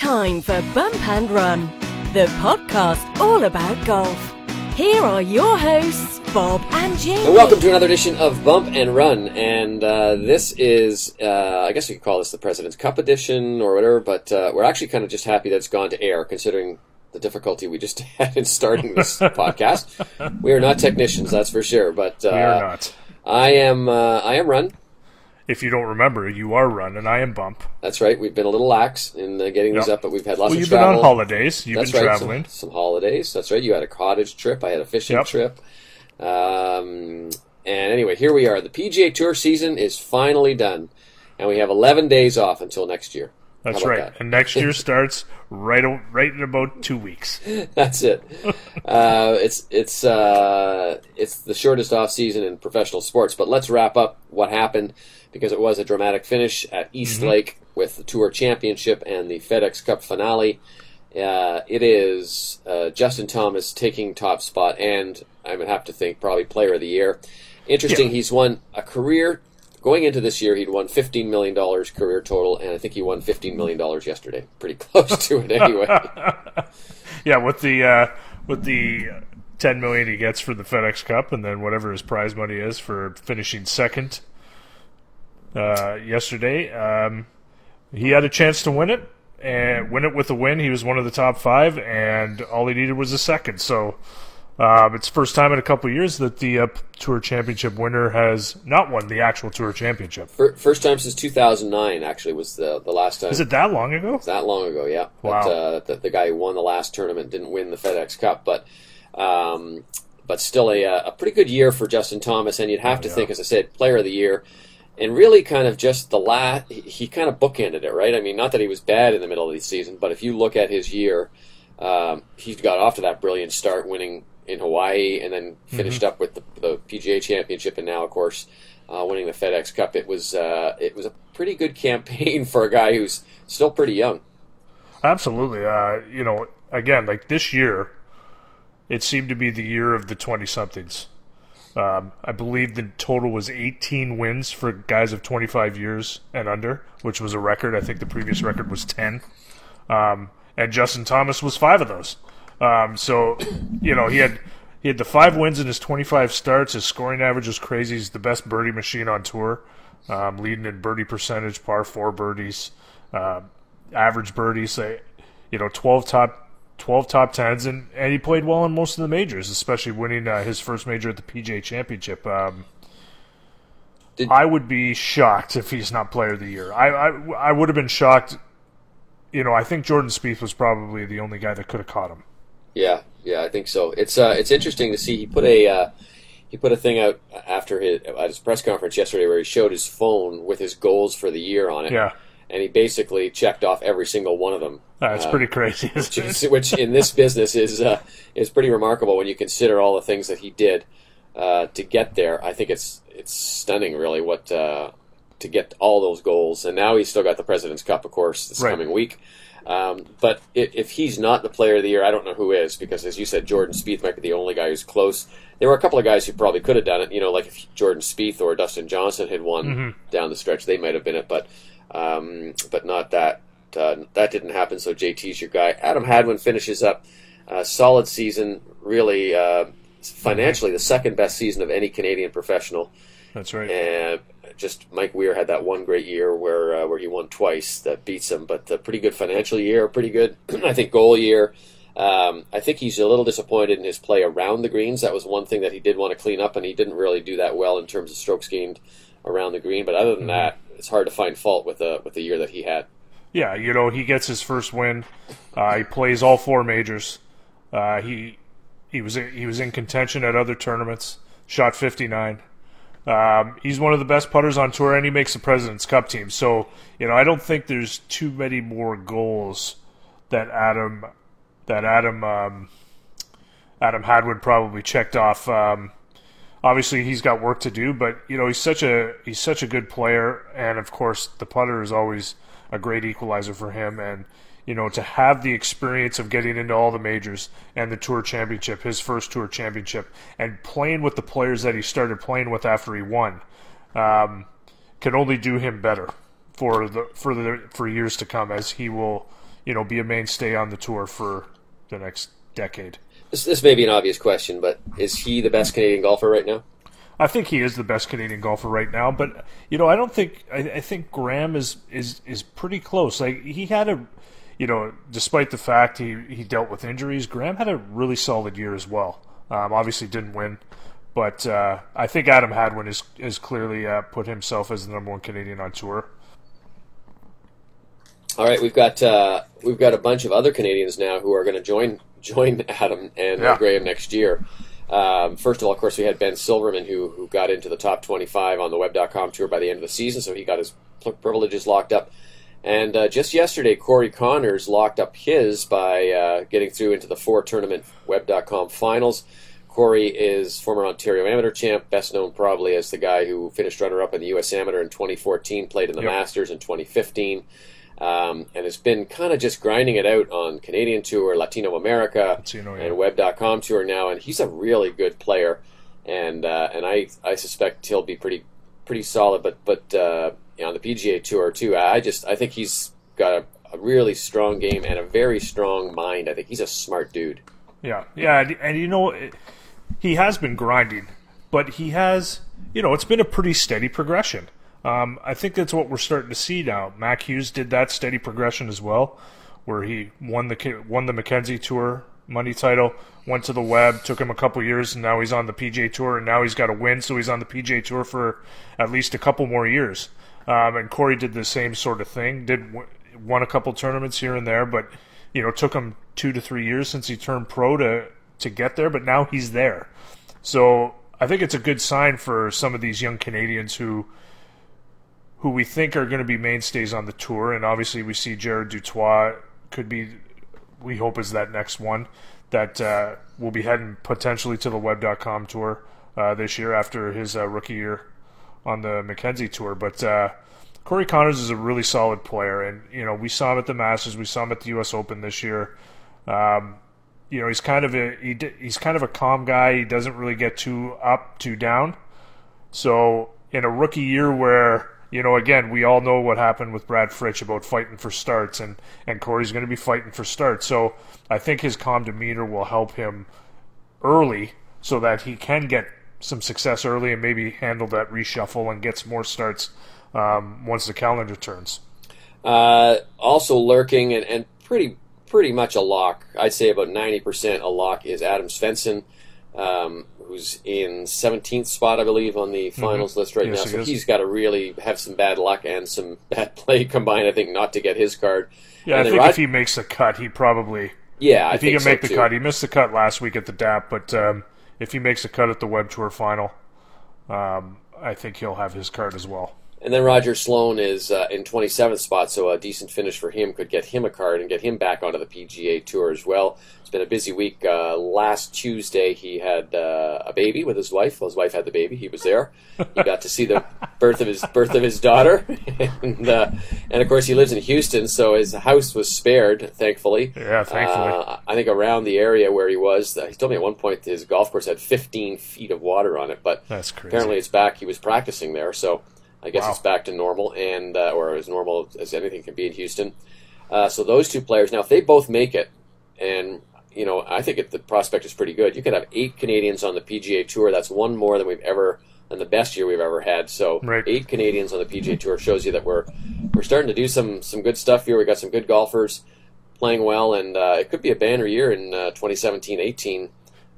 time for Bump and Run, the podcast all about golf. Here are your hosts, Bob and Jamie. And welcome to another edition of Bump and Run. And uh, this is, uh, I guess you could call this the President's Cup edition or whatever, but uh, we're actually kind of just happy that it's gone to air, considering the difficulty we just had in starting this podcast. We are not technicians, that's for sure. But uh, We are not. I am, uh, I am Run. If you don't remember, you are Run, and I am Bump. That's right. We've been a little lax in uh, getting these up, but we've had lots Well, of you've been on holidays. You've That's been right. traveling. Some, some holidays. That's right. You had a cottage trip. I had a fishing Yep. trip. Um, and anyway, here we are. The PGA Tour season is finally done, and we have 11 days off until next year. That's right. that? And next year starts right right in about two weeks. That's it. uh, it's it's uh, it's the shortest off season in professional sports. But let's wrap up what happened because it was a dramatic finish at East Lake with the Tour Championship and the FedEx Cup finale. Uh, it is uh, Justin Thomas taking top spot, and I would have to think probably Player of the Year. Interesting, Yeah. he's won a career. Going into this year, he'd won fifteen million dollars career total, and I think he won fifteen million dollars yesterday. Pretty close to it, anyway. Yeah, with the uh, with the ten million he gets for the FedEx Cup, and then whatever his prize money is for finishing second uh, yesterday. Um, he had a chance to win it and win it with a win. He was one of the top five, and all he needed was a second. So. Um, it's first time in a couple of years that the uh, Tour Championship winner has not won the actual Tour Championship. First time since 2009, actually, was the, the last time. Is it that long ago? that long ago? Yeah. Wow. But, uh, the, the guy who won the last tournament didn't win the FedEx Cup, but um, but still a, uh, a pretty good year for Justin Thomas. And you'd have to yeah. think, as I said, Player of the Year, and really kind of just the last. He, kind of bookended it, right? I mean, not that he was bad in the middle of the season, but if you look at his year, um, he got off to that brilliant start, winning in Hawaii, and then finished up with the, the PGA Championship, and now, of course, uh, winning the FedEx Cup. It was uh, it was a pretty good campaign for a guy who's still pretty young. Absolutely. Uh, you know, again, like this year, it seemed to be the year of the 20 somethings. Um, I believe the total was 18 wins for guys of 25 years and under, which was a record. I think the previous record was 10. Um, and Justin Thomas was five of those. Um, so, you know, he had he had the five wins in his 25 starts. His scoring average was crazy. He's the best birdie machine on tour, um, leading in birdie percentage, par four birdies, uh, average birdies. Say, you know, 12 top 12 top tens, and, and he played well in most of the majors, especially winning uh, his first major at the PGA Championship. Um, Did- I would be shocked if he's not Player of the Year. I, I I would have been shocked. You know, I think Jordan Spieth was probably the only guy that could have caught him. Yeah, yeah, I think so. It's uh, it's interesting to see. He put a uh, he put a thing out after his at his press conference yesterday where he showed his phone with his goals for the year on it. Yeah, and he basically checked off every single one of them. that's Uh, pretty crazy. which, is, it? which in this business is uh, is pretty remarkable when you consider all the things that he did uh, to get there. I think it's it's stunning, really, what uh, to get all those goals. And now he's still got the President's Cup, of course, this Right. coming week. Um, but if, if he's not the Player of the Year, I don't know who is, because as you said, Jordan Spieth might be the only guy who's close. There were a couple of guys who probably could have done it. You know, like if Jordan Spieth or Dustin Johnson had won Mm-hmm. down the stretch, they might have been it. But um, but not that. Uh, that didn't happen. So JT's your guy. Adam Hadwin finishes up a solid season. Really, uh, financially, the second best season of any Canadian professional. That's right. And just Mike Weir had that one great year where uh, where he won twice that beats him. But a pretty good financial year, pretty good, I think, goal year. Um, I think he's a little disappointed in his play around the greens. That was one thing that he did want to clean up, and he didn't really do that well in terms of strokes gained around the green. But other than that, it's hard to find fault with the with the year that he had. Yeah, you know, he gets his first win. Uh, he plays all four majors. Uh, he he was he was in contention at other tournaments. Shot 59. Um, he's one of the best putters on tour, and he makes the President's Cup team. So you know, I don't think there's too many more goals that Adam that Adam um, Adam Hadwin probably checked off. Um, obviously, he's got work to do, but you know, he's such a he's such a good player, and of course, the putter is always a great equalizer for him. And you know, to have the experience of getting into all the majors and the Tour Championship, his first Tour Championship, and playing with the players that he started playing with after he won, um, can only do him better for the for the for years to come, as he will you know, be a mainstay on the tour for the next decade. This, this may be an obvious question, but is he the best Canadian golfer right now? I think he is the best Canadian golfer right now, but you know, I don't think I, I think Graham is is is pretty close. Like he had a, you know, despite the fact he he dealt with injuries, Graham had a really solid year as well. Um, obviously, didn't win, but uh, I think Adam Hadwin is is clearly uh, put himself as the number one Canadian on tour. All right, we've got uh, we've got a bunch of other Canadians now who are going to join join Adam and Yeah. Graham next year. Um, first of all, of course, we had Ben Silverman who who got into the top 25 on the Web.com tour by the end of the season, so he got his privileges locked up. And uh, just yesterday, Corey Conners locked up his by uh, getting through into the four tournament Web.com finals. Corey is former Ontario Amateur champ, best known probably as the guy who finished runner up in the U.S. Amateur in 2014, played in the Yep. Masters in 2015, um, and has been kind of just grinding it out on Canadian Tour, Latino America, Latino, yeah. and Web.com Tour now. And he's a really good player, and uh, and I I suspect he'll be pretty pretty solid. But but uh, you know, on the PGA Tour too, I just I think he's got a, a really strong game and a very strong mind. I think he's a smart dude. Yeah, yeah, and, and you know, it- he has been grinding, but he has, you know, it's been a pretty steady progression. Um, I think that's what we're starting to see now. Mac Hughes did that steady progression as well, where he won the won the Mackenzie Tour money title, went to the Web, took him a couple years, and now he's on the PGA Tour, and now he's got a win, so he's on the PGA Tour for at least a couple more years. Um, and Corey did the same sort of thing, did won a couple tournaments here and there, but you know, took him two to three years since he turned pro to to get there, but now he's there. So I think it's a good sign for some of these young Canadians who who we think are going to be mainstays on the tour, and obviously we see Jared du Toit could be. We hope is that next one that uh, will be heading potentially to the Web.com tour uh, this year after his uh, rookie year on the Mackenzie tour. But uh, Corey Conners is a really solid player, and you know we saw him at the Masters, we saw him at the U.S. Open this year. Um, you know he's kind of a he, he's kind of a calm guy. He doesn't really get too up, too down. So in a rookie year where you know again we all know what happened with Brad Fritsch about fighting for starts, and and Corey's going to be fighting for starts. So I think his calm demeanor will help him early so that he can get some success early and maybe handle that reshuffle and gets more starts um, once the calendar turns. Uh, also lurking and, and pretty pretty much a lock. I'd say about ninety percent a lock is Adam Svensson, um, who's in seventeenth spot, I believe, on the finals list right Mm-hmm. Yes, now. So is. he's got to really have some bad luck and some bad play combined. I think not to get his card. Yeah, And I think Rod- if he makes the cut, he probably yeah, I if he think can so make the too. cut. He missed the cut last week at the DAP, but um, if he makes the cut at the Web Tour final, um, I think he'll have his card as well. And then Roger Sloan is uh, in 27th spot, so a decent finish for him could get him a card and get him back onto the PGA Tour as well. It's been a busy week. Uh, last Tuesday, he had uh, a baby with his wife. Well, his wife had the baby. He was there. He got to see the birth of his birth of his daughter, and uh, and of course he lives in Houston, so his house was spared, thankfully. Yeah, thankfully. Uh, I think around the area where he was, uh, he told me at one point his golf course had 15 feet of water on it, but That's crazy. apparently it's back. He was practicing there, so I guess Wow. it's back to normal and uh, or as normal as anything can be in Houston. Uh, so those two players now, if they both make it, and you know, I think it, the prospect is pretty good. You could have eight Canadians on the PGA Tour. That's one more than we've ever than the best year we've ever had. So Right. eight Canadians on the PGA Tour shows you that we're we're starting to do some some good stuff here. We got some good golfers playing well, and uh, it could be a banner year in uh, 2017-18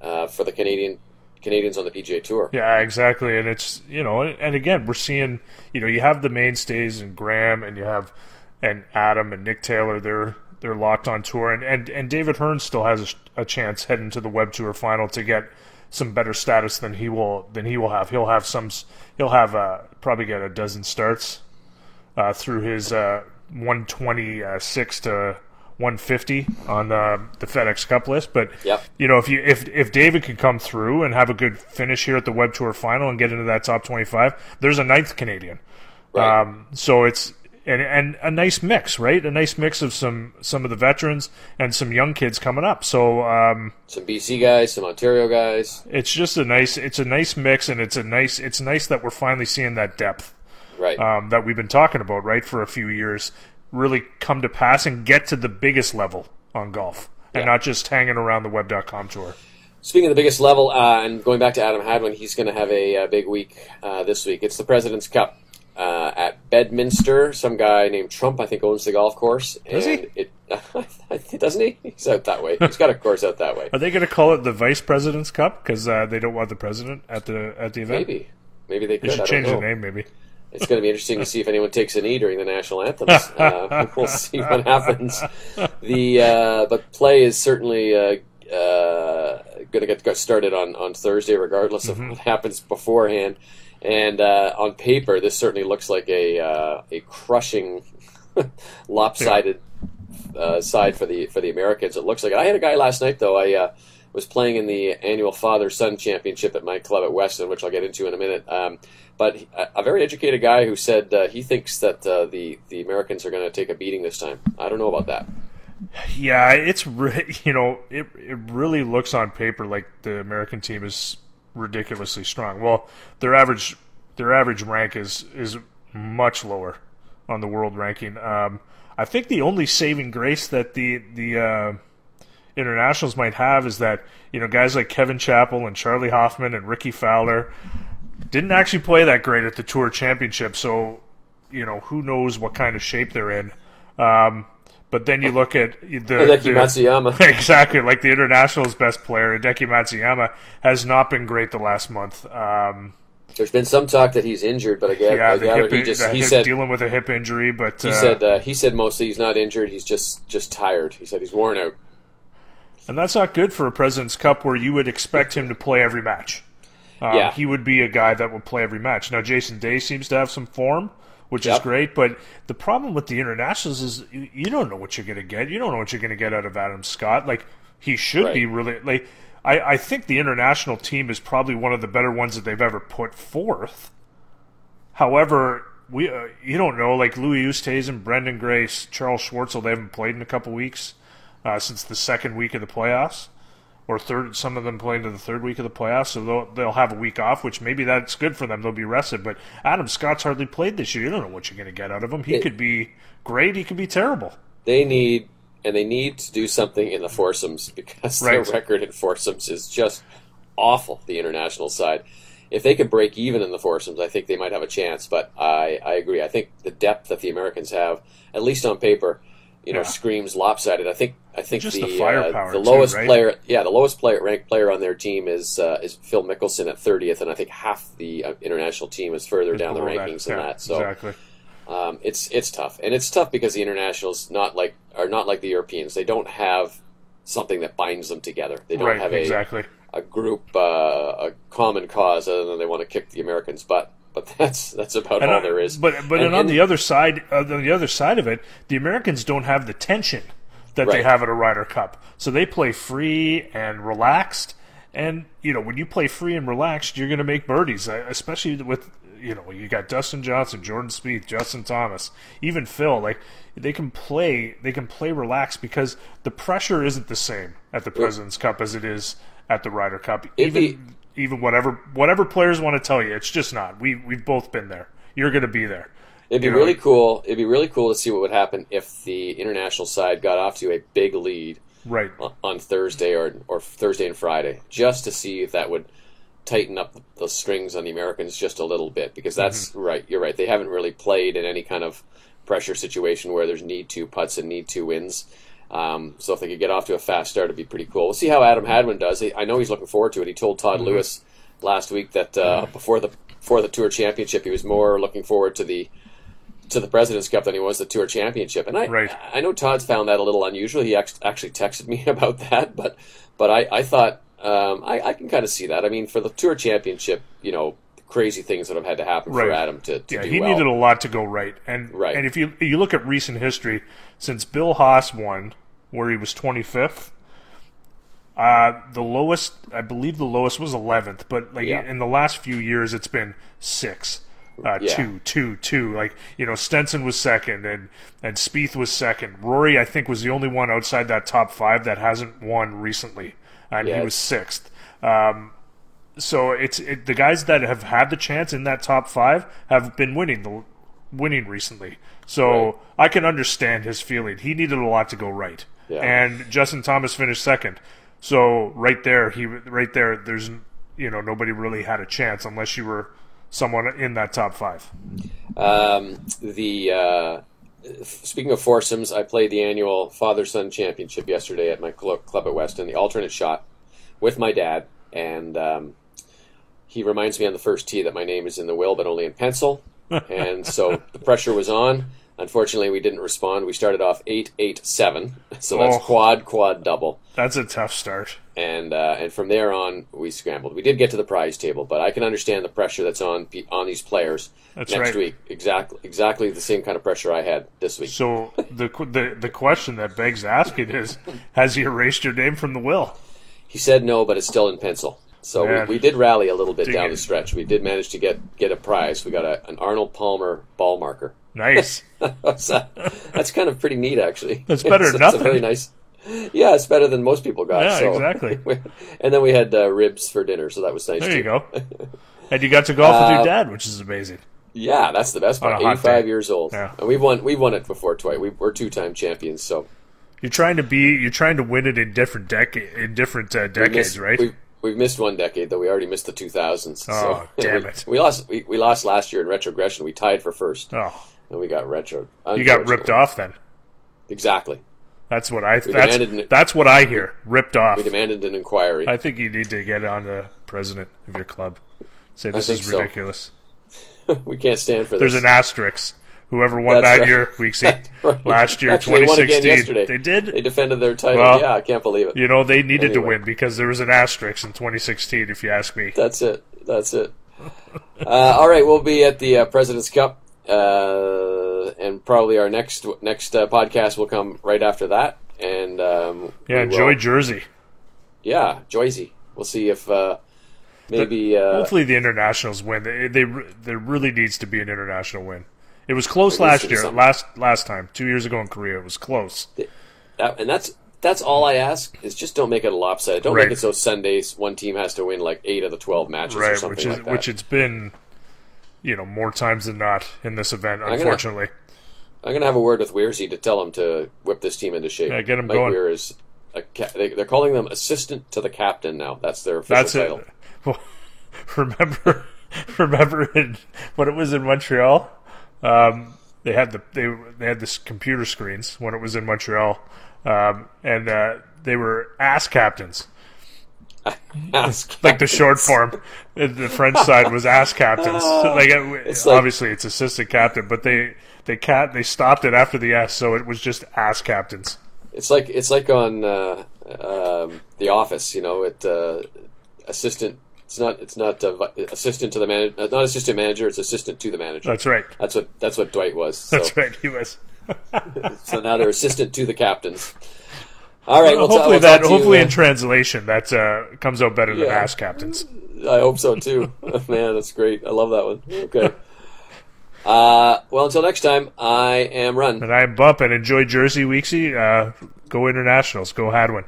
uh, for the Canadian Canadians on the PGA Tour. Yeah, exactly. And it's you know, and again, we're seeing you know, you have the mainstays and Graham, and you have and Adam and Nick Taylor. They're they're locked on tour, and and, and David Hearn still has a, a chance heading to the Web Tour final to get some better status than he will than he will have. He'll have some. He'll have uh, probably get a dozen starts uh, through his uh, 126 to 150 on uh, the FedEx Cup list. But Yep. you know, if you if if David can come through and have a good finish here at the Web Tour final and get into that top 25, there's a ninth Canadian. Right. Um, so it's and and a nice mix, right? A nice mix of some some of the veterans and some young kids coming up. So um, some BC guys, some Ontario guys. it's just a nice it's a nice mix, and it's a nice it's nice that we're finally seeing that depth Right. um, that we've been talking about, right, for a few years. Really come to pass and get to the biggest level on golf and Yeah. not just hanging around the web.com tour. Speaking of the biggest level, uh, and going back to Adam Hadwin, he's going to have a, uh big week uh, this week. It's the President's Cup uh, at Bedminster. Some guy named Trump, I think, owns the golf course. Does he? It, doesn't he? He's out that way. He's got a course out that way. Are they going to call it the Vice President's Cup because uh, they don't want the president at the at the event? Maybe. Maybe they could. They should change the name, maybe. It's going to be interesting to see if anyone takes a knee during the national anthems. Uh, we'll see what happens. The uh, but play is certainly uh, uh, going to get got started on, on Thursday, regardless of what happens beforehand. And uh, on paper, this certainly looks like a uh, a crushing, lopsided uh, side for the for the Americans. It looks like. I had a guy last night though. I uh, was playing in the annual father son championship at my club at Weston, which I'll get into in a minute. Um, but a, very educated guy who said uh, he thinks that uh, the the Americans are going to take a beating this time. I don't know about that. Yeah, it's re- you know it it really looks on paper like the American team is ridiculously strong. Well, their average their average rank is is much lower on the world ranking. Um, I think the only saving grace that the the uh, internationals might have is that you know guys like Kevin Chappell and Charley Hoffman and Rickie Fowler didn't actually play that great at the Tour Championship. So you know who knows what kind of shape they're in. Um, but then you look at the, Hideki Matsuyama. exactly like the international's best player, Hideki Matsuyama, has not been great the last month. Um, There's been some talk that he's injured, but again, yeah, I the gather hip, he just he said dealing with a hip injury, but he uh, said uh, he said mostly he's not injured. He's just just tired. He said he's worn out. And that's not good for a President's Cup where you would expect him to play every match. Um, Yeah. he would be a guy that would play every match. Now Jason Day seems to have some form, which is great. But the problem with the internationals is you, you don't know what you're going to get. You don't know what you're going to get out of Adam Scott. Like he should Right. be really like. I, I think the international team is probably one of the better ones that they've ever put forth. However, we uh, you don't know like Louis Oosthuizen, Branden Grace, Charles Schwartzel. They haven't played in a couple weeks uh, since the second week of the playoffs, or third. Some of them play into the third week of the playoffs, so they'll they'll have a week off, which maybe that's good for them. They'll be rested. But Adam Scott's hardly played this year. You don't know what you're going to get out of him. He It- could be great. He could be terrible. They need and they need to do something in the foursomes because Right. their record in foursomes is just awful. The international side. If they could break even in the foursomes, I think they might have a chance. But I, I agree. I think the depth that the Americans have, at least on paper, you know, Yeah. screams lopsided. I think I think Just the, the uh, the too, lowest right? player, yeah, the lowest player ranked player on their team is uh, is Phil Mickelson at thirtieth, and I think half the uh, international team is further down the rankings than Yeah, that. So exactly. um, it's it's tough, and it's tough because the internationals not like are not like the Europeans. They don't have something that binds them together. They don't Right. have a, Exactly. a group, uh, a common cause, other than they want to kick the Americans' butt. But that's that's about And all on- there is. But but And- and on the other side, uh, on the other side of it, the Americans don't have the tension that they have at a Ryder Cup. So they play free and relaxed. And you know, when you play free and relaxed, you're going to make birdies, uh, especially with you know you got Dustin Johnson, Jordan Spieth, Justin Thomas, even Phil. Like they can play, they can play relaxed because the pressure isn't the same at the Presidents Cup as it is at the Ryder Cup. Even even whatever whatever players want to tell you, it's just not. We we've both been there. You're going to be there. It'd be you know, really cool. It'd be really cool to see what would happen if the international side got off to a big lead Right. on- on Thursday or or Thursday and Friday, just to see if that would tighten up the strings on the Americans just a little bit. Because mm-hmm. that's right. You're right. They haven't really played in any kind of pressure situation where there's need to putts and need to wins. Um, so if they could get off to a fast start, it'd be pretty cool. We'll see how Adam Hadwin does. He- I know he's looking forward to it. He told Todd Lewis last week that uh, before the before the Tour Championship, he was more looking forward to the to the President's Cup than he was the Tour Championship. And I Right. I know Todd's found that a little unusual. He act- actually texted me about that, but but I I thought um, I, I can kind of see that. I mean, for the Tour Championship, you know, crazy things that have had to happen for Adam to, to Yeah, do he well. needed a lot to go right. And Right. and if you you look at recent history, since Bill Haas won, where he was 25th, uh, the lowest I believe the lowest was 11th, but like Yeah. in the last few years, it's been six. Uh, Yeah. two, two, two. Like you know, Stenson was second, and and Spieth was second. Rory, I think, was the only one outside that top five that hasn't won recently, and he was sixth. Um, so it's it, the guys that have had the chance in that top five have been winning the winning recently, so Right. I can understand his feeling. He needed a lot to go right, Yeah. and Justin Thomas finished second. So right there, he right there. There's you know nobody really had a chance unless you were someone in that top five. Um, the uh, speaking of foursomes, I played the annual father son championship yesterday at my club at Weston, the alternate shot with my dad, and um, he reminds me on the first tee that my name is in the will, but only in pencil, and so the pressure was on. Unfortunately, we didn't respond. We started off eight eight seven, so that's Oh. quad quad double. That's a tough start. and uh, and from there on we scrambled. We did get to the prize table, but I can understand the pressure that's on on these players That's next right. week. Exactly, exactly the same kind of pressure I had this week. So the the the question that begs asking is: Has he erased your name from the will? He said no, but it's still in pencil. So we, Man. we did rally a little bit down the stretch. We did manage to get get a prize. We got a, an Arnold Palmer ball marker. Nice. So that's kind of pretty neat, actually. That's better than a nothing. very nice. Yeah, it's better than most people got. Yeah, so- exactly. and then we had uh, ribs for dinner, so that was nice. There too. you go. And you got to golf with Uh, your dad, which is amazing. Yeah, that's the best part. Eighty-five day. years old, Yeah. and we've won. We've won it before twice. We, we're two-time champions. So You're trying to be. You're trying to win it in different decade in different uh, decades, missed- right? We've, missed one decade, though. We already missed the two thousands. Oh, so, damn we, it. We lost. We, we lost last year in retrogression. We tied for first, oh, and we got retro. you got ripped off then. Exactly. That's what I. That's an- that's what I hear. Ripped off. We demanded an inquiry. I think you need to get on the president of your club. Say this is so. ridiculous. we can't stand for There's this. There's an asterisk. Whoever won That's that right. year, Weeksy, Right. last year, Actually, they won again 2016, yesterday. they did. They defended their title. Well, yeah, I can't believe it. You know, they needed to win because there was an asterisk in 2016, if you ask me. That's it. That's it. uh, all right, we'll be at the uh, President's Cup, uh, and probably our next next uh, podcast will come right after that. And um, Yeah, enjoy will- Jersey. Yeah, Joyzy. We'll see if uh, maybe uh, Hopefully, the internationals win. They, they there really needs to be an international win. It was close last year. something. Last last time, two years ago in Korea, it was close. Uh, and that's that's all I ask is just don't make it a lopsided. Don't Right. make it so Sundays one team has to win like eight of the twelve matches or right, something which is like that. which it's been, you know, more times than not in this event. Unfortunately, I'm going to have a word with Weirsey to tell him to whip this team into shape. Yeah, get 'em Mike going. Weir is ca- they, they're calling them assistant to the captain now. That's their official that's title. it. Well, remember, remember in, when it was in Montreal, um, they had the they they had this computer screens when it was in Montreal, um, and uh, they were ass captains. Like the short form. The French side was ass captains. like, it, It's like- obviously it's assistant captain, but they they cat they stopped it after the S, so it was just ass captains. It's like it's like on uh, um, The Office, you know, it uh, assistant. It's not. It's not uh, assistant to the manager. Not assistant manager. It's assistant to the manager. That's right. That's what. That's what Dwight was. So, That's right. He was. so now they're assistant to the captains. All right. We'll ta- hopefully we'll that you, hopefully uh, in translation that uh, comes out better than Yeah. ass captains. I hope so too. Man, that's great. I love that one. Okay. Uh, well, until next time, I am Run. And I'm Bump and enjoy Jersey Weeksy. Uh, go Internationals. Go Hadwin.